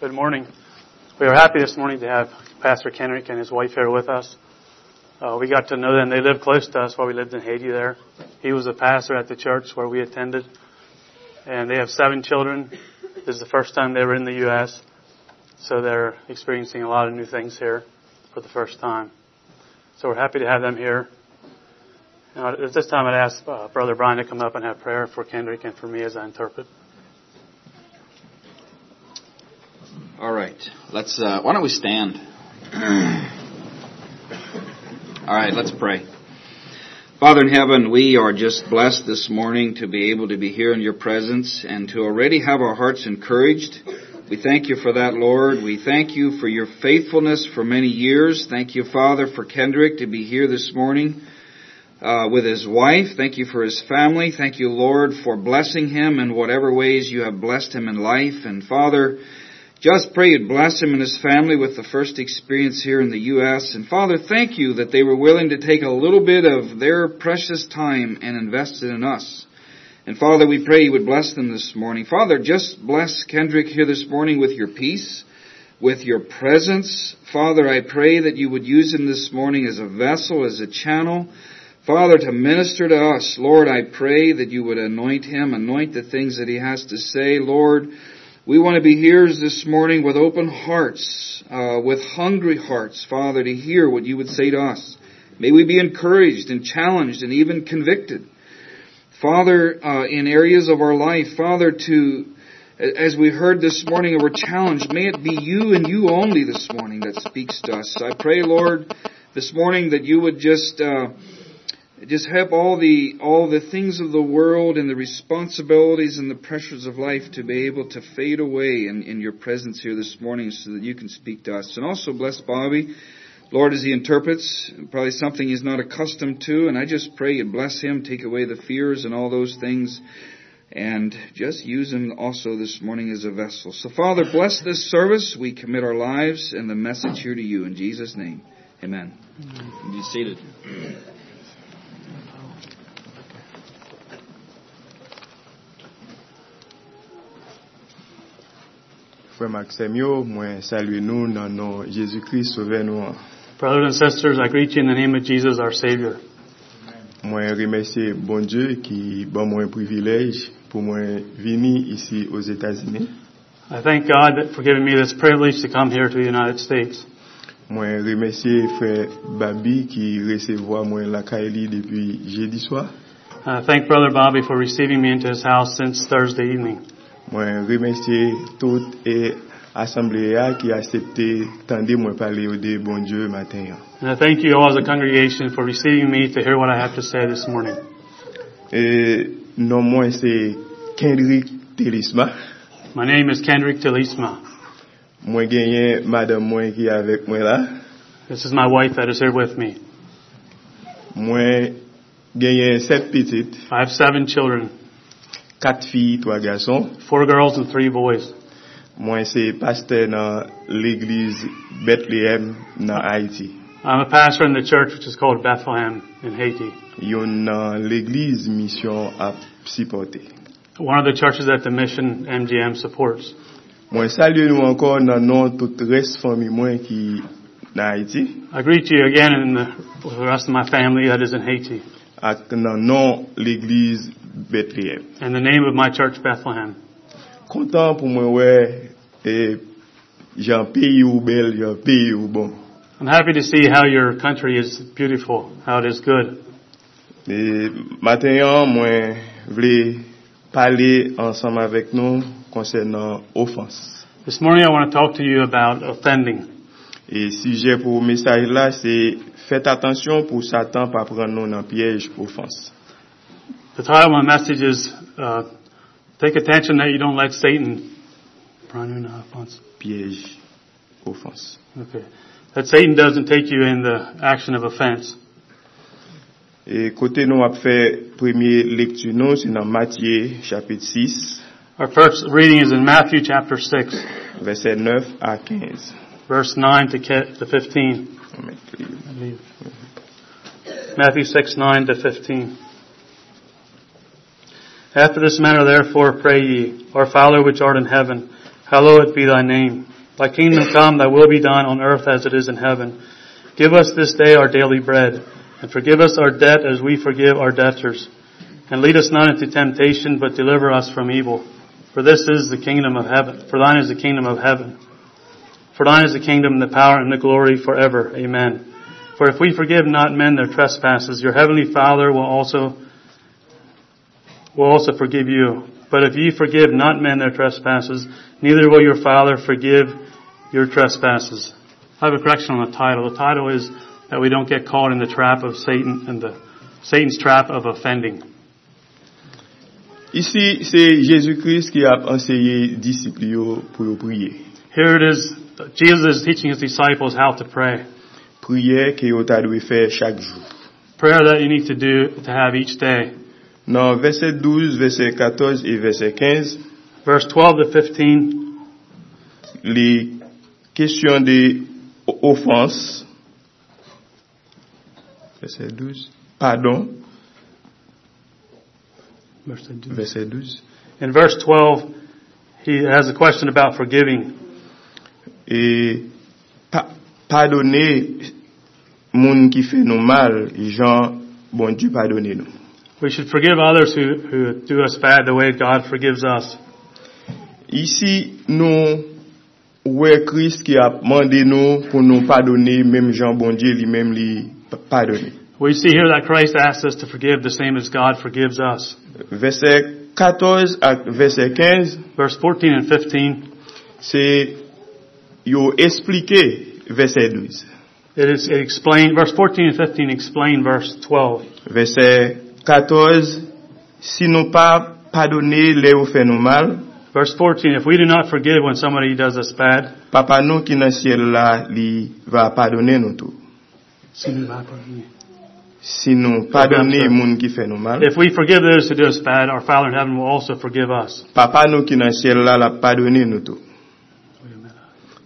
Good morning. We are happy this morning to have Pastor Kendrick and his wife here with us. Uh, we got to know them. They lived close to us while we lived in Haiti there. He was a pastor at the church where we attended. And they have seven children. This is the first time they were in the U.S. So they're experiencing a lot of new things here for the first time. So we're happy to have them here. Now, at this time, I'd ask uh, Brother Brian to come up and have prayer for Kendrick and for me as I interpret. All right. Let's. Uh, why don't we stand? All right. Let's pray. Father in heaven, we are just blessed this morning to be able to be here in your presence and to already have our hearts encouraged. We thank you for that, Lord. We thank you for your faithfulness for many years. Thank you, Father, for Kendrick to be here this morning uh, with his wife. Thank you for his family. Thank you, Lord, for blessing him in whatever ways you have blessed him in life. And Father, just pray you'd bless him and his family with the first experience here in the U.S. And Father, thank you that they were willing to take a little bit of their precious time and invest it in us. And Father, we pray you would bless them this morning. Father, just bless Kendrick here this morning with your peace, with your presence. Father, I pray that you would use him this morning as a vessel, as a channel. Father, to minister to us. Lord, I pray that you would anoint him, anoint the things that he has to say. Lord, we want to be hearers this morning with open hearts, uh, with hungry hearts, Father, to hear what you would say to us. May we be encouraged and challenged and even convicted. Father, uh, in areas of our life, Father, to, as we heard this morning, we're challenged. May it be you and you only this morning that speaks to us. I pray, Lord, this morning that you would just, uh, just help all the all the things of the world and the responsibilities and the pressures of life to be able to fade away in, in your presence here this morning so that you can speak to us. And also bless Bobby. Lord, as he interprets, probably something he's not accustomed to, and I just pray you bless him, take away the fears and all those things, and just use him also this morning as a vessel. So Father, bless this service. We commit our lives and the message here to you in Jesus' name. Amen. Be seated. Frère Maxime, yo, moi salue nous dans nom Jésus-Christ sauvé nous. Brothers and sisters, I greet you in the name of Jesus, our Savior. Moi bon Dieu qui bon moi privilège pour moi venir ici aux États-Unis. I thank God for giving me this privilege to come here to the United States. Moi frère Babi qui recevoir moi la Kaili depuis jeudi soir. I thank Brother Bobby for receiving me into his house since Thursday evening. Moi remercie toute et assemblée qui a accepté tendre moi parler au de bon Dieu matin. And I thank you all as a congregation for receiving me to hear what I have to say this morning. Et non moi c'est Kendrick Telisma. My name is Kendrick Delisma. Moi gagné madame moi qui avec moi là. This is my wife that is here with me. Moi gagné sept petites, I have seven children, quatre filles, trois garçons. four girls and three boys. Moi c'est pasteur dans l'église Bethlehem dans Haïti. I'm a pastor in the church which is called Bethlehem in Haiti. Yon dans l'église mission à supporter. One of the churches that the mission MGM supports. Moi salue nous encore dans nom toute reste famille moi qui dans Haïti I greet you again in the, the rest of my family that is in Haiti. ak dans nom l'église Bethlehem. And the name of my church, Bethlehem. Kontan pou mwen wè, jan peyi ou bel, jan peyi ou bon. I'm happy to see how your country is beautiful, how it is good. E maten yon mwen vle pale ansam avek nou konsen nan ofans. This morning I want to talk to you about offending. E sije pou mesaj la se fet atensyon pou satan pa pran nou nan piyej ofans. The title of my message is uh, Take attention that you don't let Satan. You're offense. Piège offense. Okay. That Satan doesn't take you in the action of offense. Et côté nous a fait premier lecture nous c'est dans Matthieu chapitre 6 Our first reading is in Matthew chapter 6, verset 9 à 15. verse 9 to 15. On met le livre. I believe. Matthew 6, 9 to 15. After this manner therefore pray ye, Our Father which art in heaven, Hallowed be thy name. Thy kingdom come, thy will be done on earth as it is in heaven. Give us this day our daily bread, and forgive us our debt as we forgive our debtors. And lead us not into temptation, but deliver us from evil. For this is the kingdom of heaven. For thine is the kingdom of heaven. For thine is the kingdom, the power, and the glory forever. Amen. For if we forgive not men their trespasses, your heavenly Father will also will also forgive you. But if ye forgive not men their trespasses, neither will your Father forgive your trespasses. I have a correction on the title. The title is that we don't get caught in the trap of Satan and the Satan's trap of offending. Ici, c'est Jésus-Christ qui a enseigné disciples pour prier. Here it is. Jesus is teaching his disciples how to pray. Prière que ta dwe faire chaque jour. Prayer that you need to do to have each day. Dans verset 12, verset 14 et verset 15, Verse 12 to 15, les questions de offense. Verset 12. Pardon. verse 12. Verset 12. In verse 12, he has a question about forgiving. Et pa- pardonner moun qui fait nous mal, et Jean, bon Dieu pardonner nous. We should forgive others who, who do us bad the way God forgives us. Ici, nous, ouais Christ qui a demandé nous pour nous pardonner, même Jean bon Dieu lui-même lui pardonner. We see here that Christ asks us to forgive the same as God forgives us. Verset 14 à verset 15, Verse 14 and 15, c'est, yo expliqué verset 12. it is it explained, verse 14 and 15 explain verse 12. Verset 14, si nous pas pardonner les ou fait nous mal, Verse 14, if we do not forgive when somebody does us bad, papa nous qui dans ciel là, li va pardonner nous tout. Si nous pardonner moun qui fait nous mal, if we forgive those who do us bad, our Father in heaven will also forgive us. papa nous qui dans ciel là, la pardonner nous tout.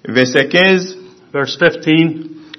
Verset 15, Verse 15,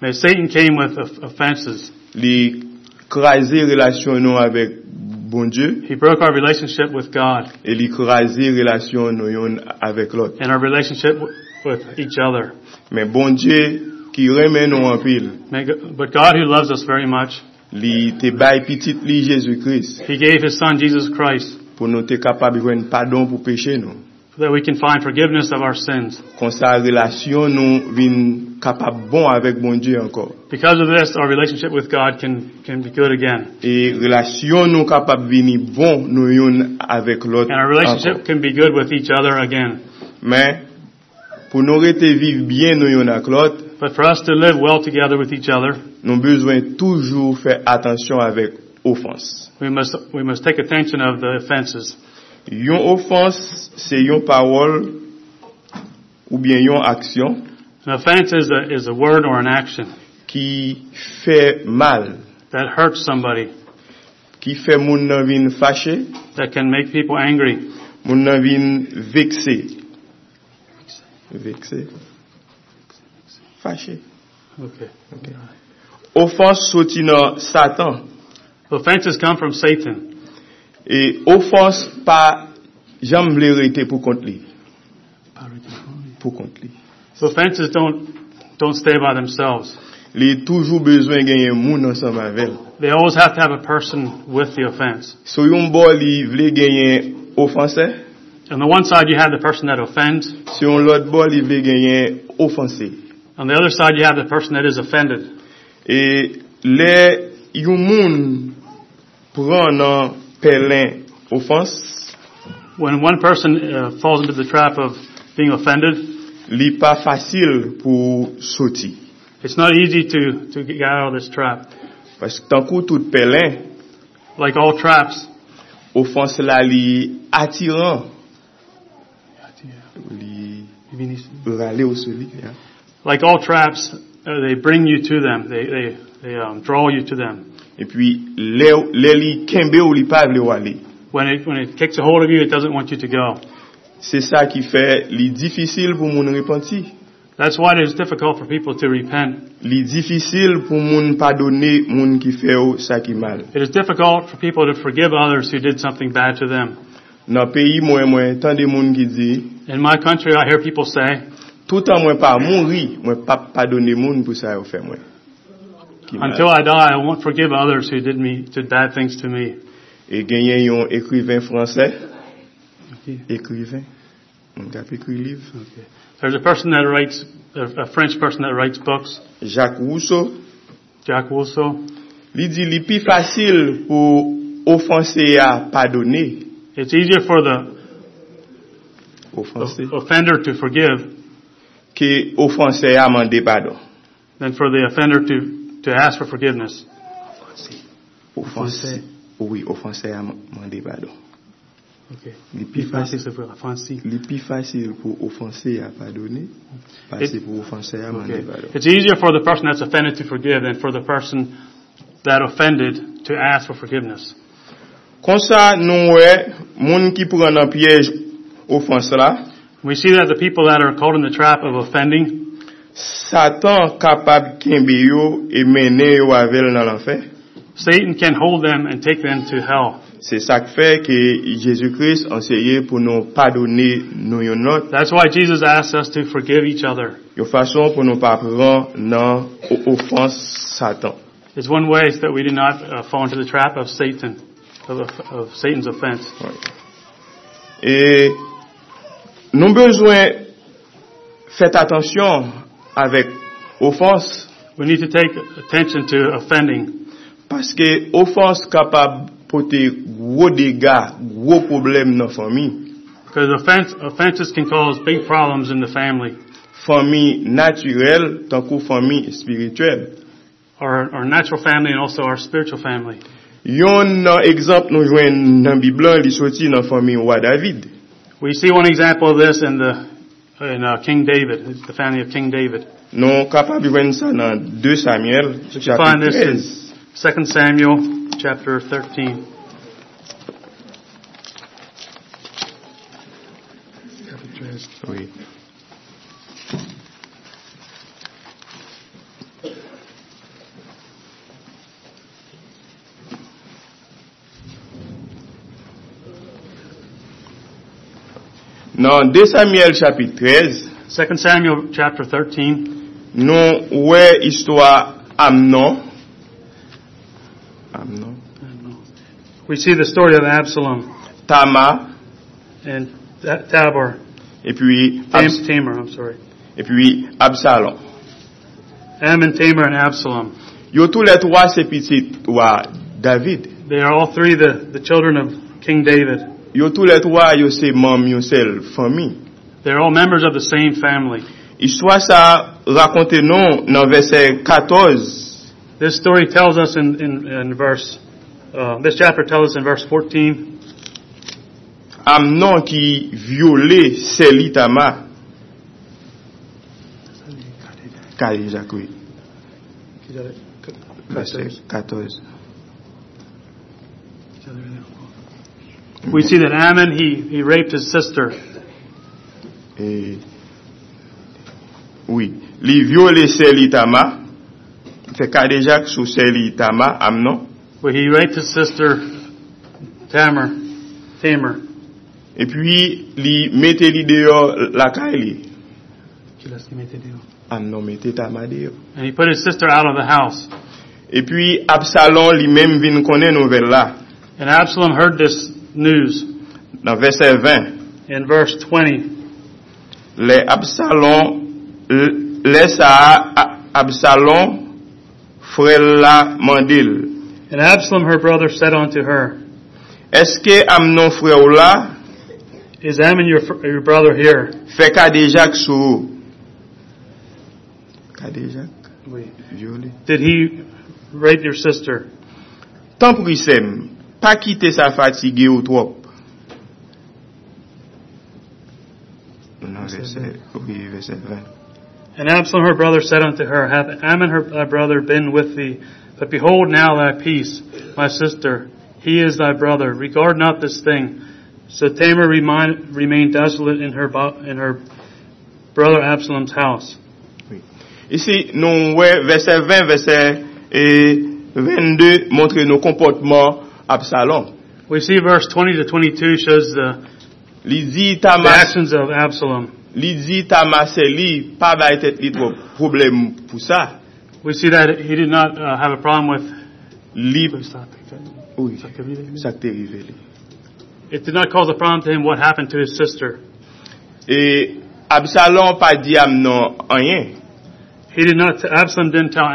offense, Satan came with offenses. li craser relation nous avec bon Dieu, He broke our relationship with God et li craser relation nous yon avec l'autre. and our relationship with each other. Mais bon Dieu qui remet nous en pile, May Go- But God who loves us very much, li te bay petit li He gave His Son Jesus Christ pour nous te capable de joindre pardon pour péché nous. so that we can find forgiveness of our sins. Kon sa relasyon nou vin kapab bon avèk bon Diyo anko. Because of this, our relationship with God can, can be good again. E relasyon nou kapab vini bon nou yon avèk lot. And our relationship can be good with each other again. Men, pou nou rete viv bien nou yon ak lot, But for us to live well together with each other, nou bezwen toujou fè atensyon avèk ofans. We must, we must take attention of the offenses. Yon offense, c'est yon parole ou bien yon action An offense is a, is a word or an action qui fait mal, that hurts somebody, qui fait moun nan vin fâché, that can make people angry, moun nan vin vexé. Vexé. Fâché. Okay. Offense sorti nan Satan. Offenses come from Satan. E ofans pa jam vle rete pou kont li. Pou kont li. So offenses don't, don't stay by themselves. Li toujou bezwen genye moun ansan mavel. They always have to have a person with the offense. So yon bo li vle genye ofanse. On the one side you have the person that offends. Si yon lot bo li vle genye ofanse. On the other side you have the person that is offended. E le yon moun pran nan pelin offense, When one person uh, falls into the trap of being offended, li pa fasil pou soti. it's not easy to to get out of this trap. Paske tankou tout pelin, Like all traps, offense la li atiran. Li, rale ou soli. Like all traps, uh, they bring you to them. They they they um, draw you to them. Et puis, le, le li kembe ou li pa vle ou ale. When it when it takes a hold of you, it doesn't want you to go. Se sa ki fe li difisil pou moun repenti. That's why it is difficult for people to repent. Li difisil pou moun padone moun ki fe ou sa ki mal. It is difficult for people to forgive others who did something bad to them. Nan peyi mwen mwen, tan de moun ki di, In my country, I hear people say, toutan mwen pa moun ri, mwen pa padone moun pou sa yo fe mwen. "Until I die, I won't forgive others who did me did bad things to me." E genyen yon ekriven fransè, ekriven, moun kap ekri liv, There's a person that writes, a a French person that writes books, Jacques Rousseau, Jacques Rousseau. li di li pi fasil pou ofanse ya padone, It's easier for the ofanse, offender to forgive ke ofanse ya mande padon. than for the offender to to ask for forgiveness. Ofanse, oui, ofanse ya mande padon. Okay. Li pi fasil, Fancy. li pi fasil pou ofanse ya padone, pase pou ofanse ya mande Okay. It's easier for the person that's offended to forgive than for the person that offended to ask for forgiveness. Kon sa nou we, moun ki pran nan piyej ofanse la, We see that the people that are caught in the trap of offending, Satan capable kembe yo et mener yo avel dans l'enfer. Satan can hold them and take them to hell. C'est ça que fait que Jésus-Christ enseignait pour nous pardonner nous yon autre. That's why Jesus asks us to forgive each other. Yo façon pour nous pas prendre dans offense Satan. It's one way that we do not uh, fall into the trap of Satan, of, of Satan's offense. Ouais. Et nous besoin faites attention avèk ofans. We need to take attention to offending. Paske ofans kapab pote gwo dega, gwo problem nan fami. Because offense, offenses can cause big problems in the family. Fami naturel, tankou fami spirituel. Our, our natural family and also our spiritual family. Yon nan ekzamp nou jwen nan Biblan li soti nan fami wa David. We see one example of this in the in uh, King David, the family of King David. Non kapab jwen sa nan 2 Samuel You can find this in 2 Samuel chapter 13. Oui. Nan 2 Samuel chapit 13, 2 Samuel chapter 13. nou wè histwa Amnon. Amnon. We see the story of Absalom Tama, and Ta- Tabor, et puis, Tam- Abs- Tamar, I'm sorry. et puis Absalom. Ammon, Tamar, and Absalom. Yo tou le twa se pitit wa David. They are all three the, the children of King David. Yo tous les trois, yo c'est membres, famille. They're all members of the same family. Histoire ça dans verset 14. This story tells us in, in, verse, uh, this chapter tells us in verse 14. Verset 14. We see that Ammon, he, he raped his sister. E, oui. Li viole seli tama. Fe kade jak sou seli tama, Amnon. But he raped his sister, Tamar, Tamar. E puis, li mette li deyo la kay li. Amnon mette tama deyo. And he put his sister out of the house. E puis, Absalon li menm vin konen nouvel la. And Absalom heard this news Nan verse 20. in verse 20. Le Absalom, l- le sa a- Absalon frel la mandil. And Absalom, her brother, said unto her, Eske Amnon frè ou la, Is Ammon your, your brother here? fe kadejak sou. Kadejak, viole. Did he rape your sister? Tan prisem, pa kite sa fatige ou trop. Nan verse verset, oui, verset 20. And Absalom her brother said unto her, Hath Ammon her thy brother been with thee? But behold now thy peace, my sister. He is thy brother. Regard not this thing. So Tamar remain, remained desolate in her, in her brother Absalom's house. Ici, nous verset 20, verset et 22 montre nos comportements Absalom. We see verse 20 to 22 shows the, the actions of Absalom. li di Tamas li, pa bay tet li tro problem pou sa. We see that he did not uh, have a problem with Li, oui, It sa te rive li. did not cause a problem to him what happened to his sister. E Absalom pa di Amnon anyen. He did not, Absalom didn't tell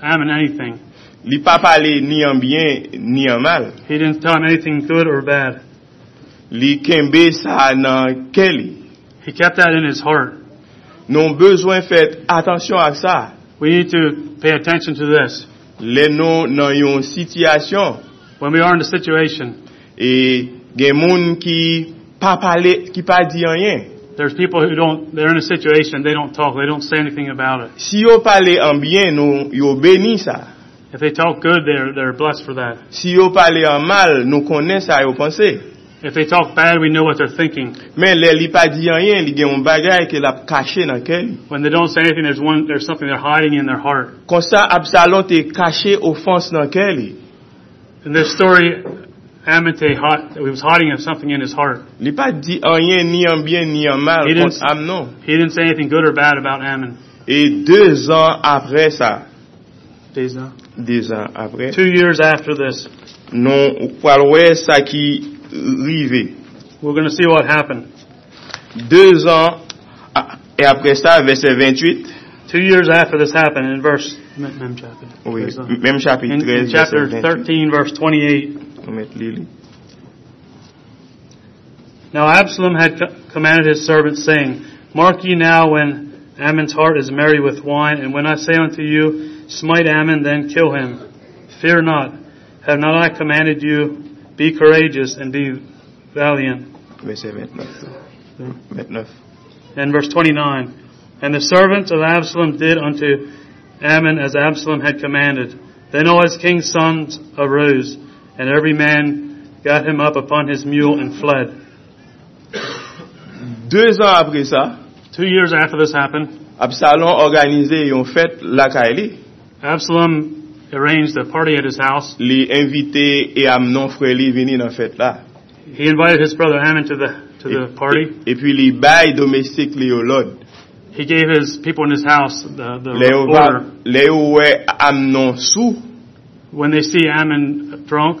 Ammon anything. Li pa pale ni an bien, ni an mal. He didn't tell him anything good or bad. Li kembe sa nan ke li. He kept that in his heart. Non bezwen fet atensyon ak sa. We need to pay attention to this. Le nou nan yon sityasyon, When we are in a situation, e gen moun ki pa pale, ki pa di anyen. there's people who don't, they're in a situation, they don't talk, they don't say anything about it. Si yo pale an bien, nou yo beni sa. If they talk good, they're, they're blessed for that. Si yo pale an mal, nou konen sa yo pense. If they talk bad, we know what they're thinking. Men le li pa di an yen, li gen yon bagay ke la kache nan. When they don't say anything, there's, one, there's something they're hiding in their heart. Kon sa Absalom te kache ofans nan ke li. In this story, Amate hot, he was hiding something in his heart. Li pa di an yen, ni an bien, ni an mal, kont Amnon. He didn't say anything good or bad about Ammon. Et deux ans apre sa. Deux ans. 10 ans apre. Two years after this, we're going to see what happened. Deux ans, ah, et après ça, verset 28. Two years after this happened, in verse, même chapitre. Oui, même chapitre 13, chapter 13, verse 28. Now Absalom had commanded his servants, saying, Mark ye now when Ammon's heart is merry with wine, and when I say unto you, Smite Ammon, then kill him. Fear not. Have not I commanded you, Be courageous and be valiant? Verset 29. Hmm? 29. And verse 29. And the servants of Absalom did unto Ammon as Absalom had commanded. Then all his king's sons arose, and every man got him up upon his mule and fled. Deux ans apre sa, Two years after this happened, Absalom organize yon fèt lakay li. Absalom arranged a party at his house. Li invite e Amnon frè li vini nan fèt la. He invited his brother Ammon to the to the party. E pi li bay domestik li yo lod. He gave his people in his house the, the Le order. le yo wè Amnon sou, When they see Ammon drunk,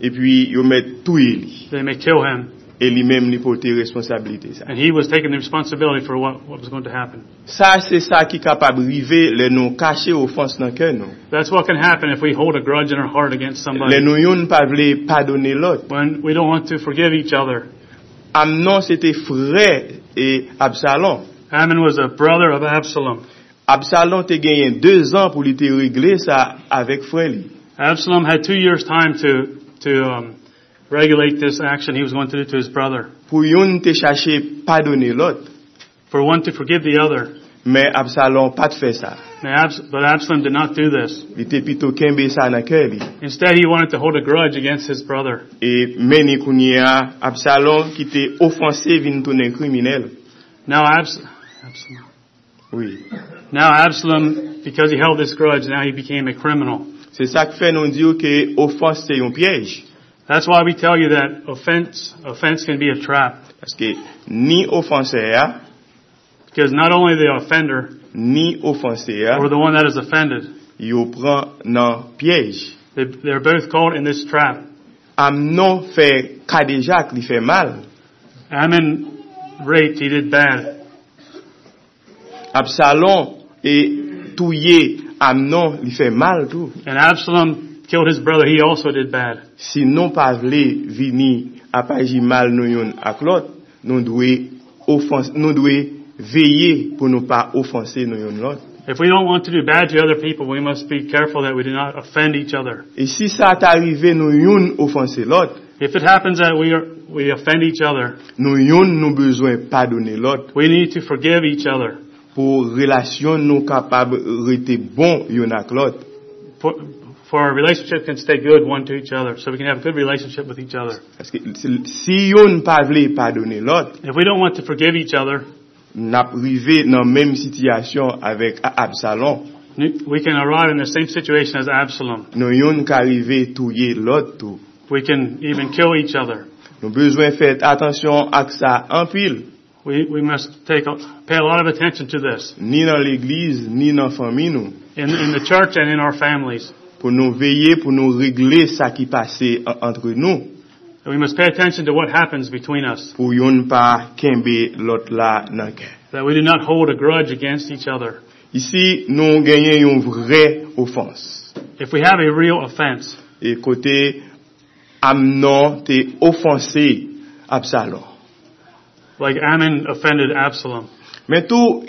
e pi yo met touye li. they may kill him. E li mem li pote responsabilite sa. And he was taking the responsibility for what, what was going to happen. Sa se sa ki kapab rive le nou kache ofans nan ke nou. That's what can happen if we hold a grudge in our heart against somebody. Le nou yon pa vle padone lot. When we don't want to forgive each other. Amnon se te fre e Absalom. Amnon was a brother of Absalom. Absalom te genyen 2 an pou li te regle sa avek fre li. Absalom had 2 years time to... to um, regulate this action he was going to do to his brother. Pou yon te chache padone lot. For one to forgive the other. Men Absalom pat fè sa. Abs- But Absalom did not do this. Li te pito sa nan kè li. Instead, he wanted to hold a grudge against his brother. E meni kounye a Absalom ki te ofanse vin tounen kriminel. Now, Abs- Absalom. Oui. Now Absalom, because he held this grudge, now he became a criminal. Se sa fè non diyo ke ofans te yon. That's why we tell you that offense, offense can be a trap. Paske ni ofanse a, Because not only the offender ni ofanse a, or the one that is offended, yo pran nan pièj. they, they're both caught in this trap. Amnon fè kadejak li fè mal. Ammon raped, he did bad. Absalom e touye Amnon li fè mal tou. And Absalom killed his brother, he also did bad. Si non pa vle vini apaji mal nou yon ak lot, nou dwe, nou veye pou nou pa ofanse nou yon lot. If we don't want to do bad to other people, we must be careful that we do not offend each other. E si sa nou yon ofanse lot, If it happens that we are, we offend each other, nou yon nou bezwen padone lot we need to forgive each other. pou relasyon nou kapab rete bon yon ak lot. For, for our relationship can stay good one to each other, so we can have a good relationship with each other. Paske si- si yon pa vle padone lot, If we don't want to forgive each other, nap rive nan menm sityasyon avek A- Absalom. we can arrive in the same situation as Absalom. Nou yon ka rive touye lot tou. We can even kill each other. Nou bezwen fet atensyon ak sa anpil. We, we must take a, pay a lot of attention to this Ni nan l'eglize, ni nan fami nou. in, in the church and in our families. pour nous veiller, pour nous régler ça qui passait entre nous. We must pay attention to what happens between us. Pour yon pa kembe l'autre là nan That we do not hold a grudge against each other. Ici, nous gagnons une vraie offense. If we have a real offense. Et côté Amnon t'est offensé Absalom. Like Ammon offended Absalom. Mais tout,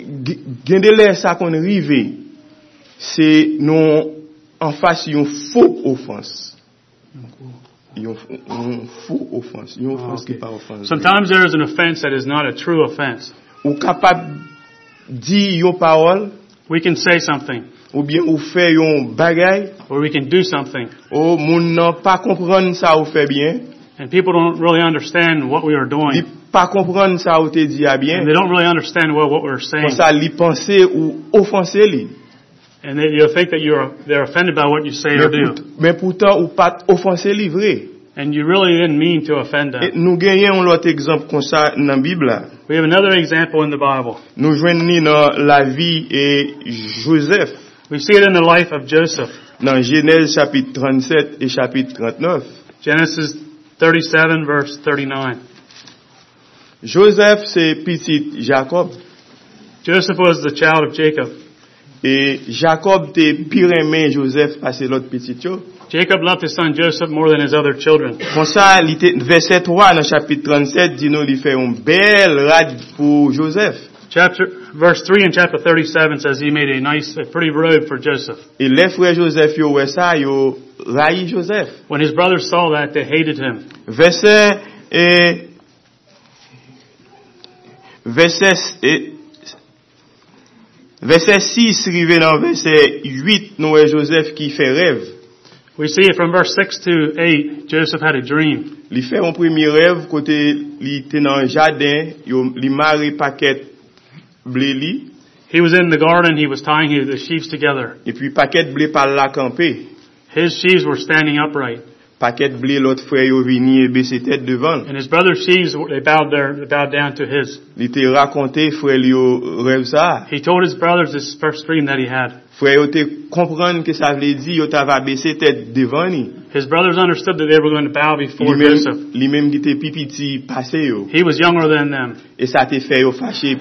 gendele sa kon rive, c'est non an fas yon faux ofans. Yon, f- yon faux ofans. Yon ofans ki pa ofans. sometimes there is an offense that is not a true offense. Ou kapab di yon parol, We can say something, ou bien ou fe yon bagay, or we can do something, ou moun nan pa kompran sa ou fe bien, and people don't really understand what we are li doing, pa kompran sa ou te di a and bien, they don't really understand well what we're saying, kon sa li pense ou ofanse li. And they, you think that you're they're offended by what you say or do, men poutan ou pat ofanse li vre. and you really didn't mean to offend Et them. nou genyen yon lot ekzamp kon sa nan Bibla. We have another example in the Bible. Nou jwen ni nan la vi e Joseph, We see it in the life of Joseph. nan Genèse chapit 37 et chapit 39. Genesis 37 verse 39. Joseph se pitit Jacob, Joseph was the child of Jacob. E Jacob te piremen Joseph pase lot pitit yo. Jacob loved his son Joseph more than his other children. Kon sa, verset 3 nan chapit 37, di nou li fe yon bel rad pou Joseph. Chapter verse 3 in chapter 37 says he made a nice a pretty robe for Joseph. E le frè Joseph yo wè sa, yo rayi Joseph. When his brothers saw that, they hated him. Verset, e, verset, e, verset 6 rive nan verset 8 nou e Joseph ki fe rev. We see it from verse 6 to 8. Joseph had a dream. Li fe yon premi rev kote li te nan jaden, yo, li mare paket ble li, He was in the garden. He was tying the sheaves together. e pi paket ble pal la kampe. His sheaves were standing upright, paquet blé l'autre frère yo vini et tête devant. And his brother sees they bowed their they bowed down to his. Il raconté rêve ça. He told his brothers this first dream that he had. Que ça voulait dire yo t'ava baissé tête devant. His brothers understood that they were going to bow before lui Joseph. Était. He was younger than them. Et ça fait yo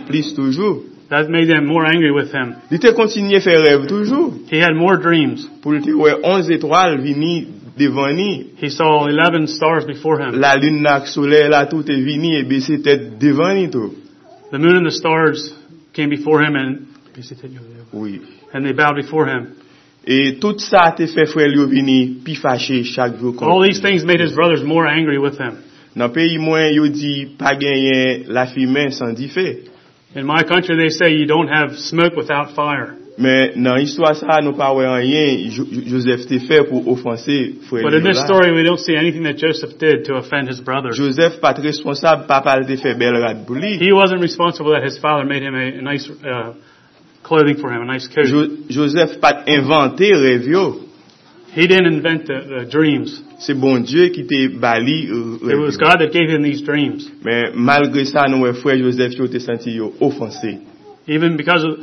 plus toujours. That made them more angry with him. Il continué faire rêve toujours. He had more dreams. Devan ni. He saw 11 stars before him. La lune nak sole la tout te vini e bese tet devan ni tou. The moon and the stars came before him and Oui. and they bowed before him. E tout sa te frè li yo vini pi fache chak jou kon. All these things made his brothers more angry with him. Nan peyi mwen yo di pa genyen la fimen san di fe. In my country, they say you don't have smoke without fire. Men nan histwa sa nou pa wè Jo- Joseph te fè pou ofanse frè But in this story, we don't see anything that Joseph did to offend his brothers. Joseph pat responsab pa pal te fè bel rad pou li. He wasn't responsible that his father made him a, a nice uh, clothing for him, a nice coat. Jo- Joseph pat invente rev yo. He didn't invent the, the dreams. Se bon Diyo ki te bali euh, It was. God that gave him these dreams. Men malgre sa nou wè frè Joseph yo te senti yo ofanse. Even because of,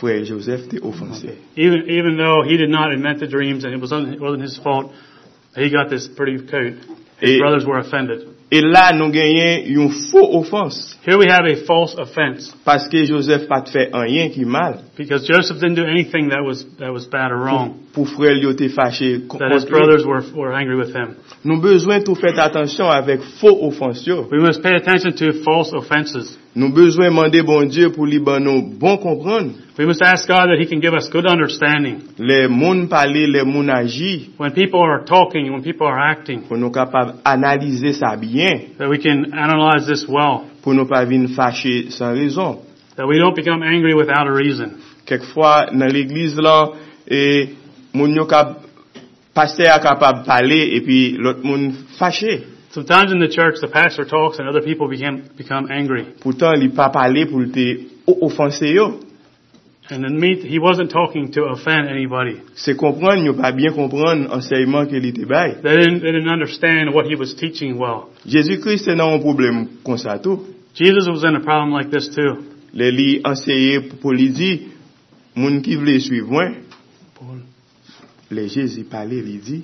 Frè Joseph te ofanse. even, even though he did not invent the dreams and it wasn't, it wasn't his fault, he got this pretty coat. His Et- brothers were offended. E la nou genyen yon faux ofans. Here we have a false offense Paske Joseph pat fè anyen ki mal. because Joseph didn't do anything that was, that was bad or wrong. Pou frè li yo te fache That his brothers were, were angry with him. Nou bezwen tou fèt atensyon avèk faux ofans yo. We must pay attention to false offenses. Nous besoin demander bon Dieu pour lui ben bon comprendre. We must ask God that He can give us good understanding. Les monde parler, les monde agir. When people are talking, when people are acting. Pour nous capable analyser ça bien. That we can analyze this well. Pour nous pas venir fâcher sans raison. That we don't become angry without a reason. Quelquefois dans l'église là et mon yo cap pasteur capable parler et puis l'autre monde fâché. Sometimes in the church, the pastor talks and other people become, become angry. Poutan li pa pale pou lte o- ofanse yo. And in me, he wasn't talking to offend anybody. Se kompran, yo pa bien kompran enseyman ke li te bay. They didn't, they didn't understand what he was teaching well. Jésus Christ te nan an problem kon sa tou. Jesus was in a problem like this too. Le li enseye pou, pou li di, moun ki vle suiv mwen, le Jésus pale li di,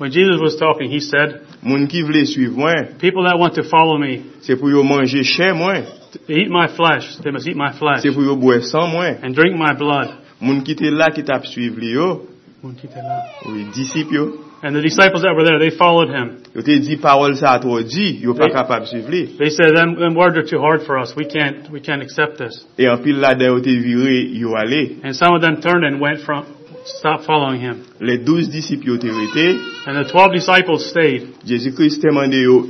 When Jesus was talking, he said, moun ki vle suiv mwen, people that want to follow me, se pou yo manje chen mwen, eat my flesh. They must eat my flesh se pou yo bwe san mwen. and drink my blood. Moun ki te la ki tap suiv li yo, oui, disip yo, And the disciples that were there, they followed him. yo te di parol sa a di, yo pa kapab suiv li. They said, them, them words are too hard for us. We can't, we can't accept this. E an pil la den yo te vire yo ale. And some of them turned and went from, stopped following him. Le douz disip yo te And the twelve disciples stayed. Jésus Christ te mande yo, oh,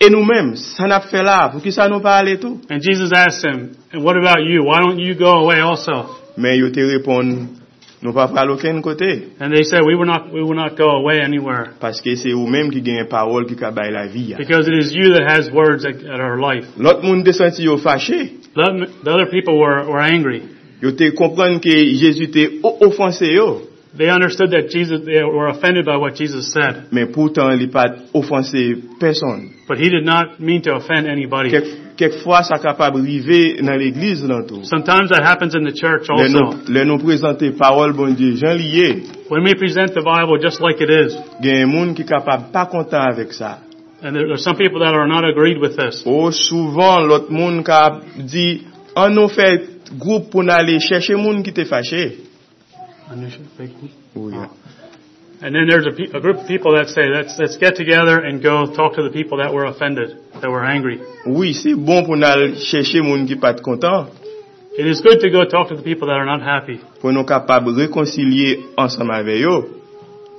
e nou menm, san ap fe la, pou ki sa nou pa ale tou? And Jesus asked him, and what about you? Why don't you go away also? Men yo te repon, nou pa pral oken kote, And they said, we will not, we will not go away anywhere. paske se ou menm ki genye parol ki ka bay la vi ya. Because it is you that has words that, that are life. Lot moun de santi yo fache, The, the other people were, were angry. Yo te comprendre que Jésus te offensé yo. They understood that Jesus they were offended by what Jesus said. Mais pourtant, il pas offensé personne. But he did not mean to offend anybody. quelquefois ça capable arriver dans l'église dans tout. Sometimes that happens in the church also. Les nous, nous présenter parole bon Dieu, Jean lié. When we present the Bible just like it is. Gain monde qui capable pas content avec ça. And there are some people that are not agreed with this. Oh souvent l'autre monde qui dit ah, on nous fait group pou nan ale chèche moun ki te fache. Oh, yeah. Ah. And then there's a, pe a group of people that say, let's, let's get together and go talk to the people that were offended, that were angry. Oui, c'est bon pou nan ale chèche moun ki pat kontan. It is good to go talk to the people that are not happy. Pou nou kapab rekoncilie ansam ave yo.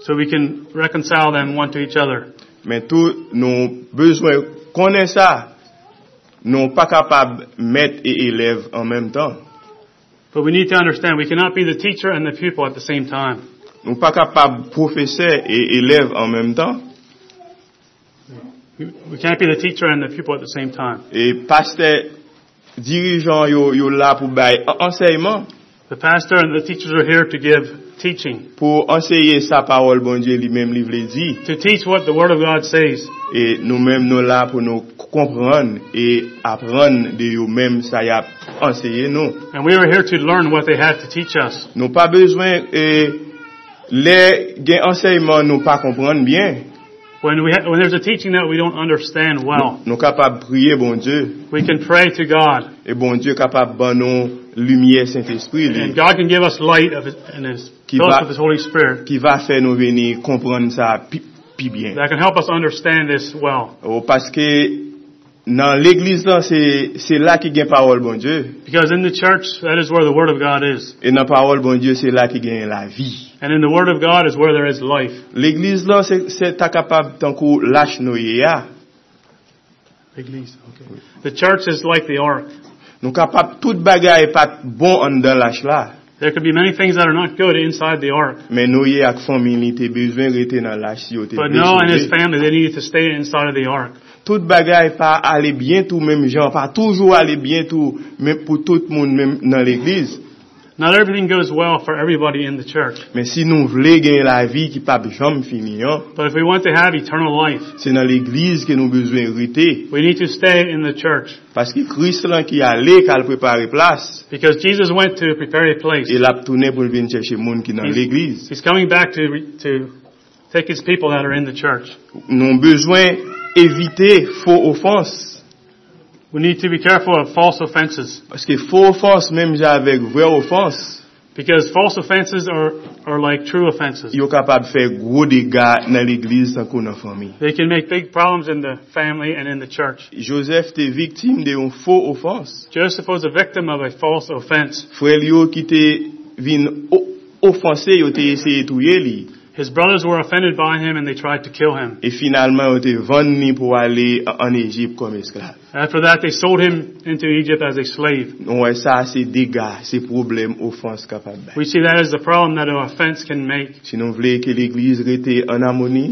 So we can reconcile them one to each other. Men tou nou bezwen konen sa. non pas capable maître et élève en même temps. But we need to understand we cannot be the teacher and the pupil at the same time. Nous pas capable professeur et élève en même temps. We can't be the teacher and the pupil at the same time. Et pasteur dirigeant yo yo là pour bail enseignement. The pastor and the teachers are here to give teaching. Pou enseye sa parol bon Dieu li mem li vle di. To teach what the word of God says. E nou mem nou la pou nou kompran e apran de yo mem sa ya enseye nou. And we were here to learn what they had to teach us. Nou pa bezwen e le gen enseyman nou pa kompran bien. When, we ha- when there's a teaching that we don't understand well, nou, nou kapab priye bon Dieu. We can pray to God. E bon Dieu kapab ban nou lumiye Saint-Esprit li. And God can give us light of his, in his Ki va, ki va fè nou veni kompran sa pi, pi bien. Well. Ou paske nan l'Eglise lan, se la ki gen parol bon Diyo. E nan parol bon Diyo, se la ki gen la vi. L'Eglise lan, se ta kapab tankou lache nou ye ya. L'Eglise, ok. The church is like the ark. Nou kapab tout bagay pat bon an dan lache la. There could be many things that are not good inside the ark. Men Noye ak famili te bezwen rete nan laj si yo te But Noah and his family, they needed to stay inside of the ark. Tout bagay pa ale bientou, menm jan pa toujou ale bientou, menm pou tout moun menm nan l'eglise. Not everything goes well for everybody in the church. Men si nou vle gen la vi ki pa fini an, But if we want to have eternal life, se nan l'eglise ke nou bezwen rete. we need to stay in the church. Paske Christ lan ki ale kal prepare plas, Because Jesus went to prepare a place. el ap toune pou chèche moun ki nan He's, l'eglise. he's coming back to, to take his people that are in the church. Nou bezwen evite faux offense. We need to be careful of false offenses. Faux offense jan avek vre offense, Because false offenses are, are like true offenses. Yo kapab fè gwo dega nan l'eglize tan kon nan fami. They can make big problems in the family and in the church. Joseph te victime de yon faux offense. Joseph was a victim of a false offense. Frèl yo ki te vin ofanse yo te eseye touye li. His brothers were offended by him and they tried to kill him. E finalman yo te vande ni pou ale an Egypt kom. After that, they sold him into Egypt as a slave. Wè sa se dega, se problem offense kapab bay. We see that as the problem that an offense can make. Si nou vle ke l'eglize rete an amoni,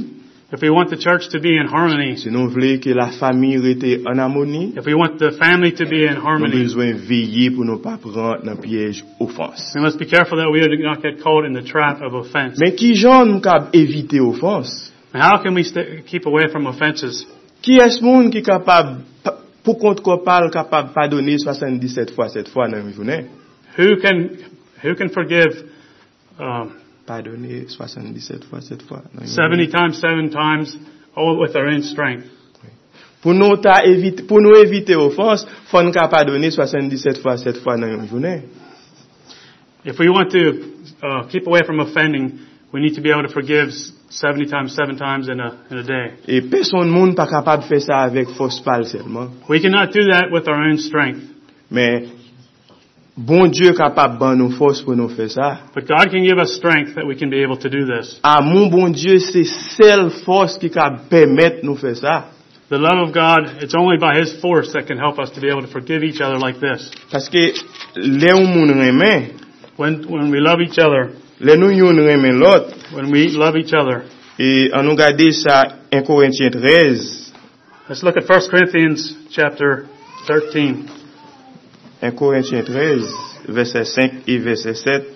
If we want the church to be in harmony, si nous voulons que la famille rete en harmonie, if we want the family to be in harmony, nous besoin veiller pour ne pas prendre dans piège offense. We must be careful that we do not get caught in the trap of offense. Mais qui gens nous cap éviter offense? And how can we stay, keep away from offenses? Qui est ce monde qui est capable pour contre quoi parle capable pardonner 77 fois 7 fois dans une journée? Who can who can forgive um, pardonné 77 fois, 7 fois. 70 times, 7 times, all with our own strength. Pour nous, éviter, pour nous éviter offense, faut nous pardonner 77 fois, 7 fois dans une journée. If we want to uh, keep away from offending, we need to be able to forgive 70 times, 7 times in a, in a day. Et personne monde pas capable de faire ça avec force pâle seulement. We cannot do that with our own strength. Mais bon Diyo kapab ban nou fos pou nou fè sa. But God can give us strength that we can be able to do this. Amon bon Diyo se sel fos ki ka pemet nou fè sa. The love of God, it's only by His force that can help us to be able to forgive each other like this. Paske le ou moun remen, When, when we love each other, le nou yon remen lot, when we love each other. e an nou gade sa 1 Korintien 13, Let's look at 1 Corinthians chapter 13. 1 Korintien 13, verset 5 et verset 7.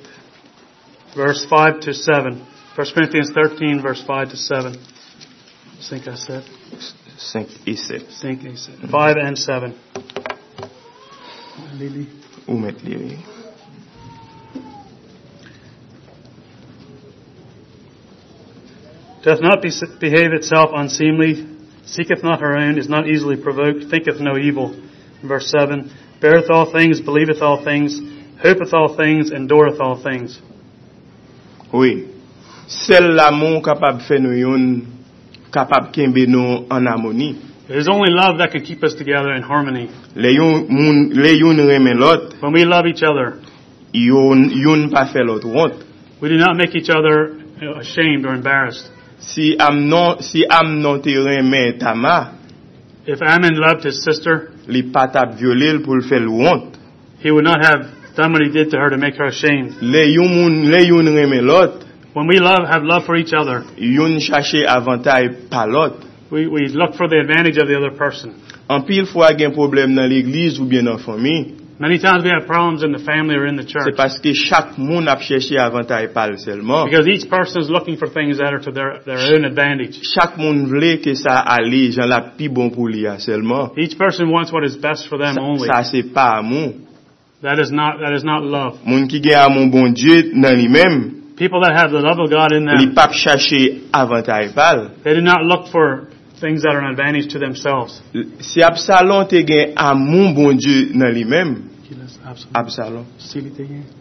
verse 5 to 7. 1 Corinthians 13, verse 5 to 7. I think I said. 5 et 7. I think I said. 5 and 7. Ou met li? Doth not be, behave itself unseemly, seeketh not her own, is not easily provoked, thinketh no evil. Verse 7. Beareth all things, believeth all things, hopeth all things, endureth all things. Oui. Sel l'amon kapab fè nou yon kapab kembe nou an amoni. It is only love that can keep us together in harmony. Le yon, moun, le yon remen lot, When we love each other, yon, yon pa fè lot wont. we do not make each other know, ashamed or embarrassed. Si am non, si am non te remen tama, If Amnon loved his sister, li patap violel pou l fè l wont. he would not have done what he did to her to make her ashamed. Le yon moun, le yon remen lot, When we love, have love for each other, yon chache avantay pa lot. we, we look for the advantage of the other person. An pil fwa gen problem nan l'eglize ou bien nan fami, Many times we have problems in the family or in the church. Chaque monde a cherché seulement. Because each person is looking for things that are to their, their own advantage. Each person wants what is best for them only. That is not that is not love. People that have the love of God in them. They do not look for things that are an advantage to themselves mem, Absalon,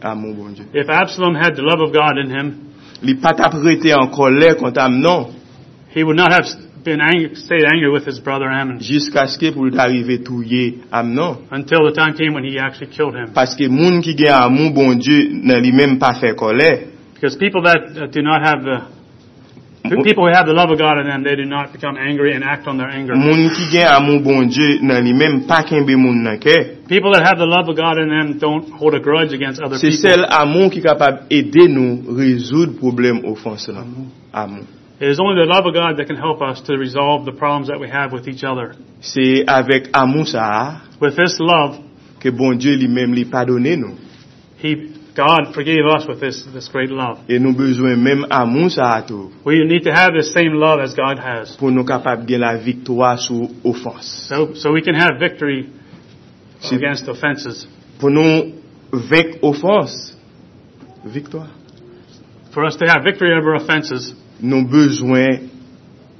amon bon Diyo. If Absalom had the love of God in him, Li pat ap rete an kolè kont amnon, he would not have been angry, stayed angry with his brother Ammon jiska ske pou l'arive touye amnon. until the time came when he actually killed him. Paske moun ki gen amon bon Diyo nan li mem pa fe kolè. Because people that uh, do not have the people who have the love of God in them, they do not become angry and act on their anger. Moun ki gen amon bon Diyo nan li mem pa kenbe moun nan ke. People that have the love of God in them don't hold a grudge against other people. sel amon ki kapab ede nou rezoud problem ofans la. Amon. It is only the love of God that can help us to resolve the problems that we have with each other. Se avek amon sa, With this love, ke bon Diyo li mem li padone nou. He, God forgave us with this, this great love. E nou bezwen mem amon sa tou. We need to have the same love as God has. pou nou kapab gen la sou ofans. So, so we can have victory Si- against offenses. Pou nou vek ofans, viktwa, For us to have victory over offenses, nou bezwen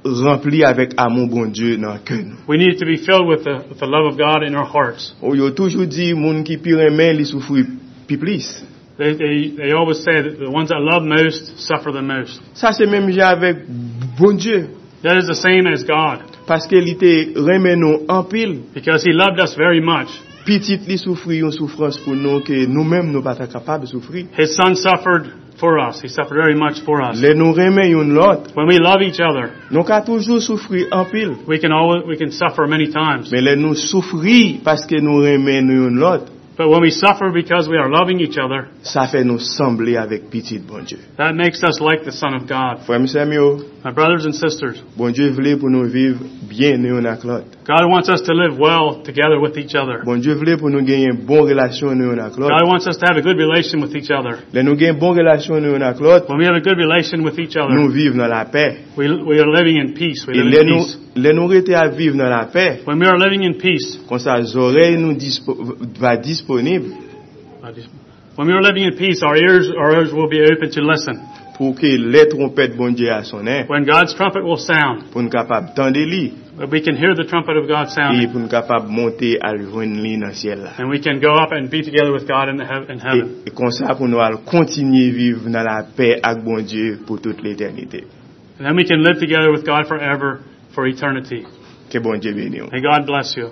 rempli avek amon bon nan ke nou. we need to be filled with the, with the love of God in our hearts. Ou yo toujou di moun ki pi remen li soufri pi plis. They, they, they always say that the ones that love most suffer the most. Ça, c'est même déjà avec bon Dieu. That is the same as God. Parce qu'il était remet en pile. Because he loved us very much. Petite li souffrit une souffrance pour nous que nous-mêmes nous pas capables de souffrir. His son suffered for us. He suffered very much for us. Les nous remet une l'autre. When we love each other. Nous ca toujours souffrir en pile. We can always we can suffer many times. Mais les nous souffrir parce que nous remet une l'autre. But when we suffer because we are loving each other, sa fe nou semble avek pitit bon Dieu. that makes us like the Son of God. My brothers and sisters, bon Dieu vle pou nou viv bien ak lot. God wants us to live well together with each other. Bon Dieu vle pou nou genyen bon relasyon nou yon ak God wants us to have a good relation with each other. Le nou genyen bon relasyon nou yon ak lot, When we have a good relation with each other, viv nan la pe. we, we are living in peace. We live in peace. le nou rete a viv nan la pe, When we are living in peace, kon sa zorey nou dispo, va disponib when we are living in peace, our ears, our ears will be open to listen. pou ke le trompet bon Dieu sonen, When God's trumpet will sound, pou nou kapab tende li, we can hear the trumpet of God e sounding, pou nou kapab monte al jwen li nan siel la. and we can go up and be together with God in, the heav- in heaven. E, e kon sa pou nou al kontinye viv nan la pe ak bon Dieu pou tout l'eternite. And then we can live together with God forever for eternity. Ke bon Dieu yo. May God bless you.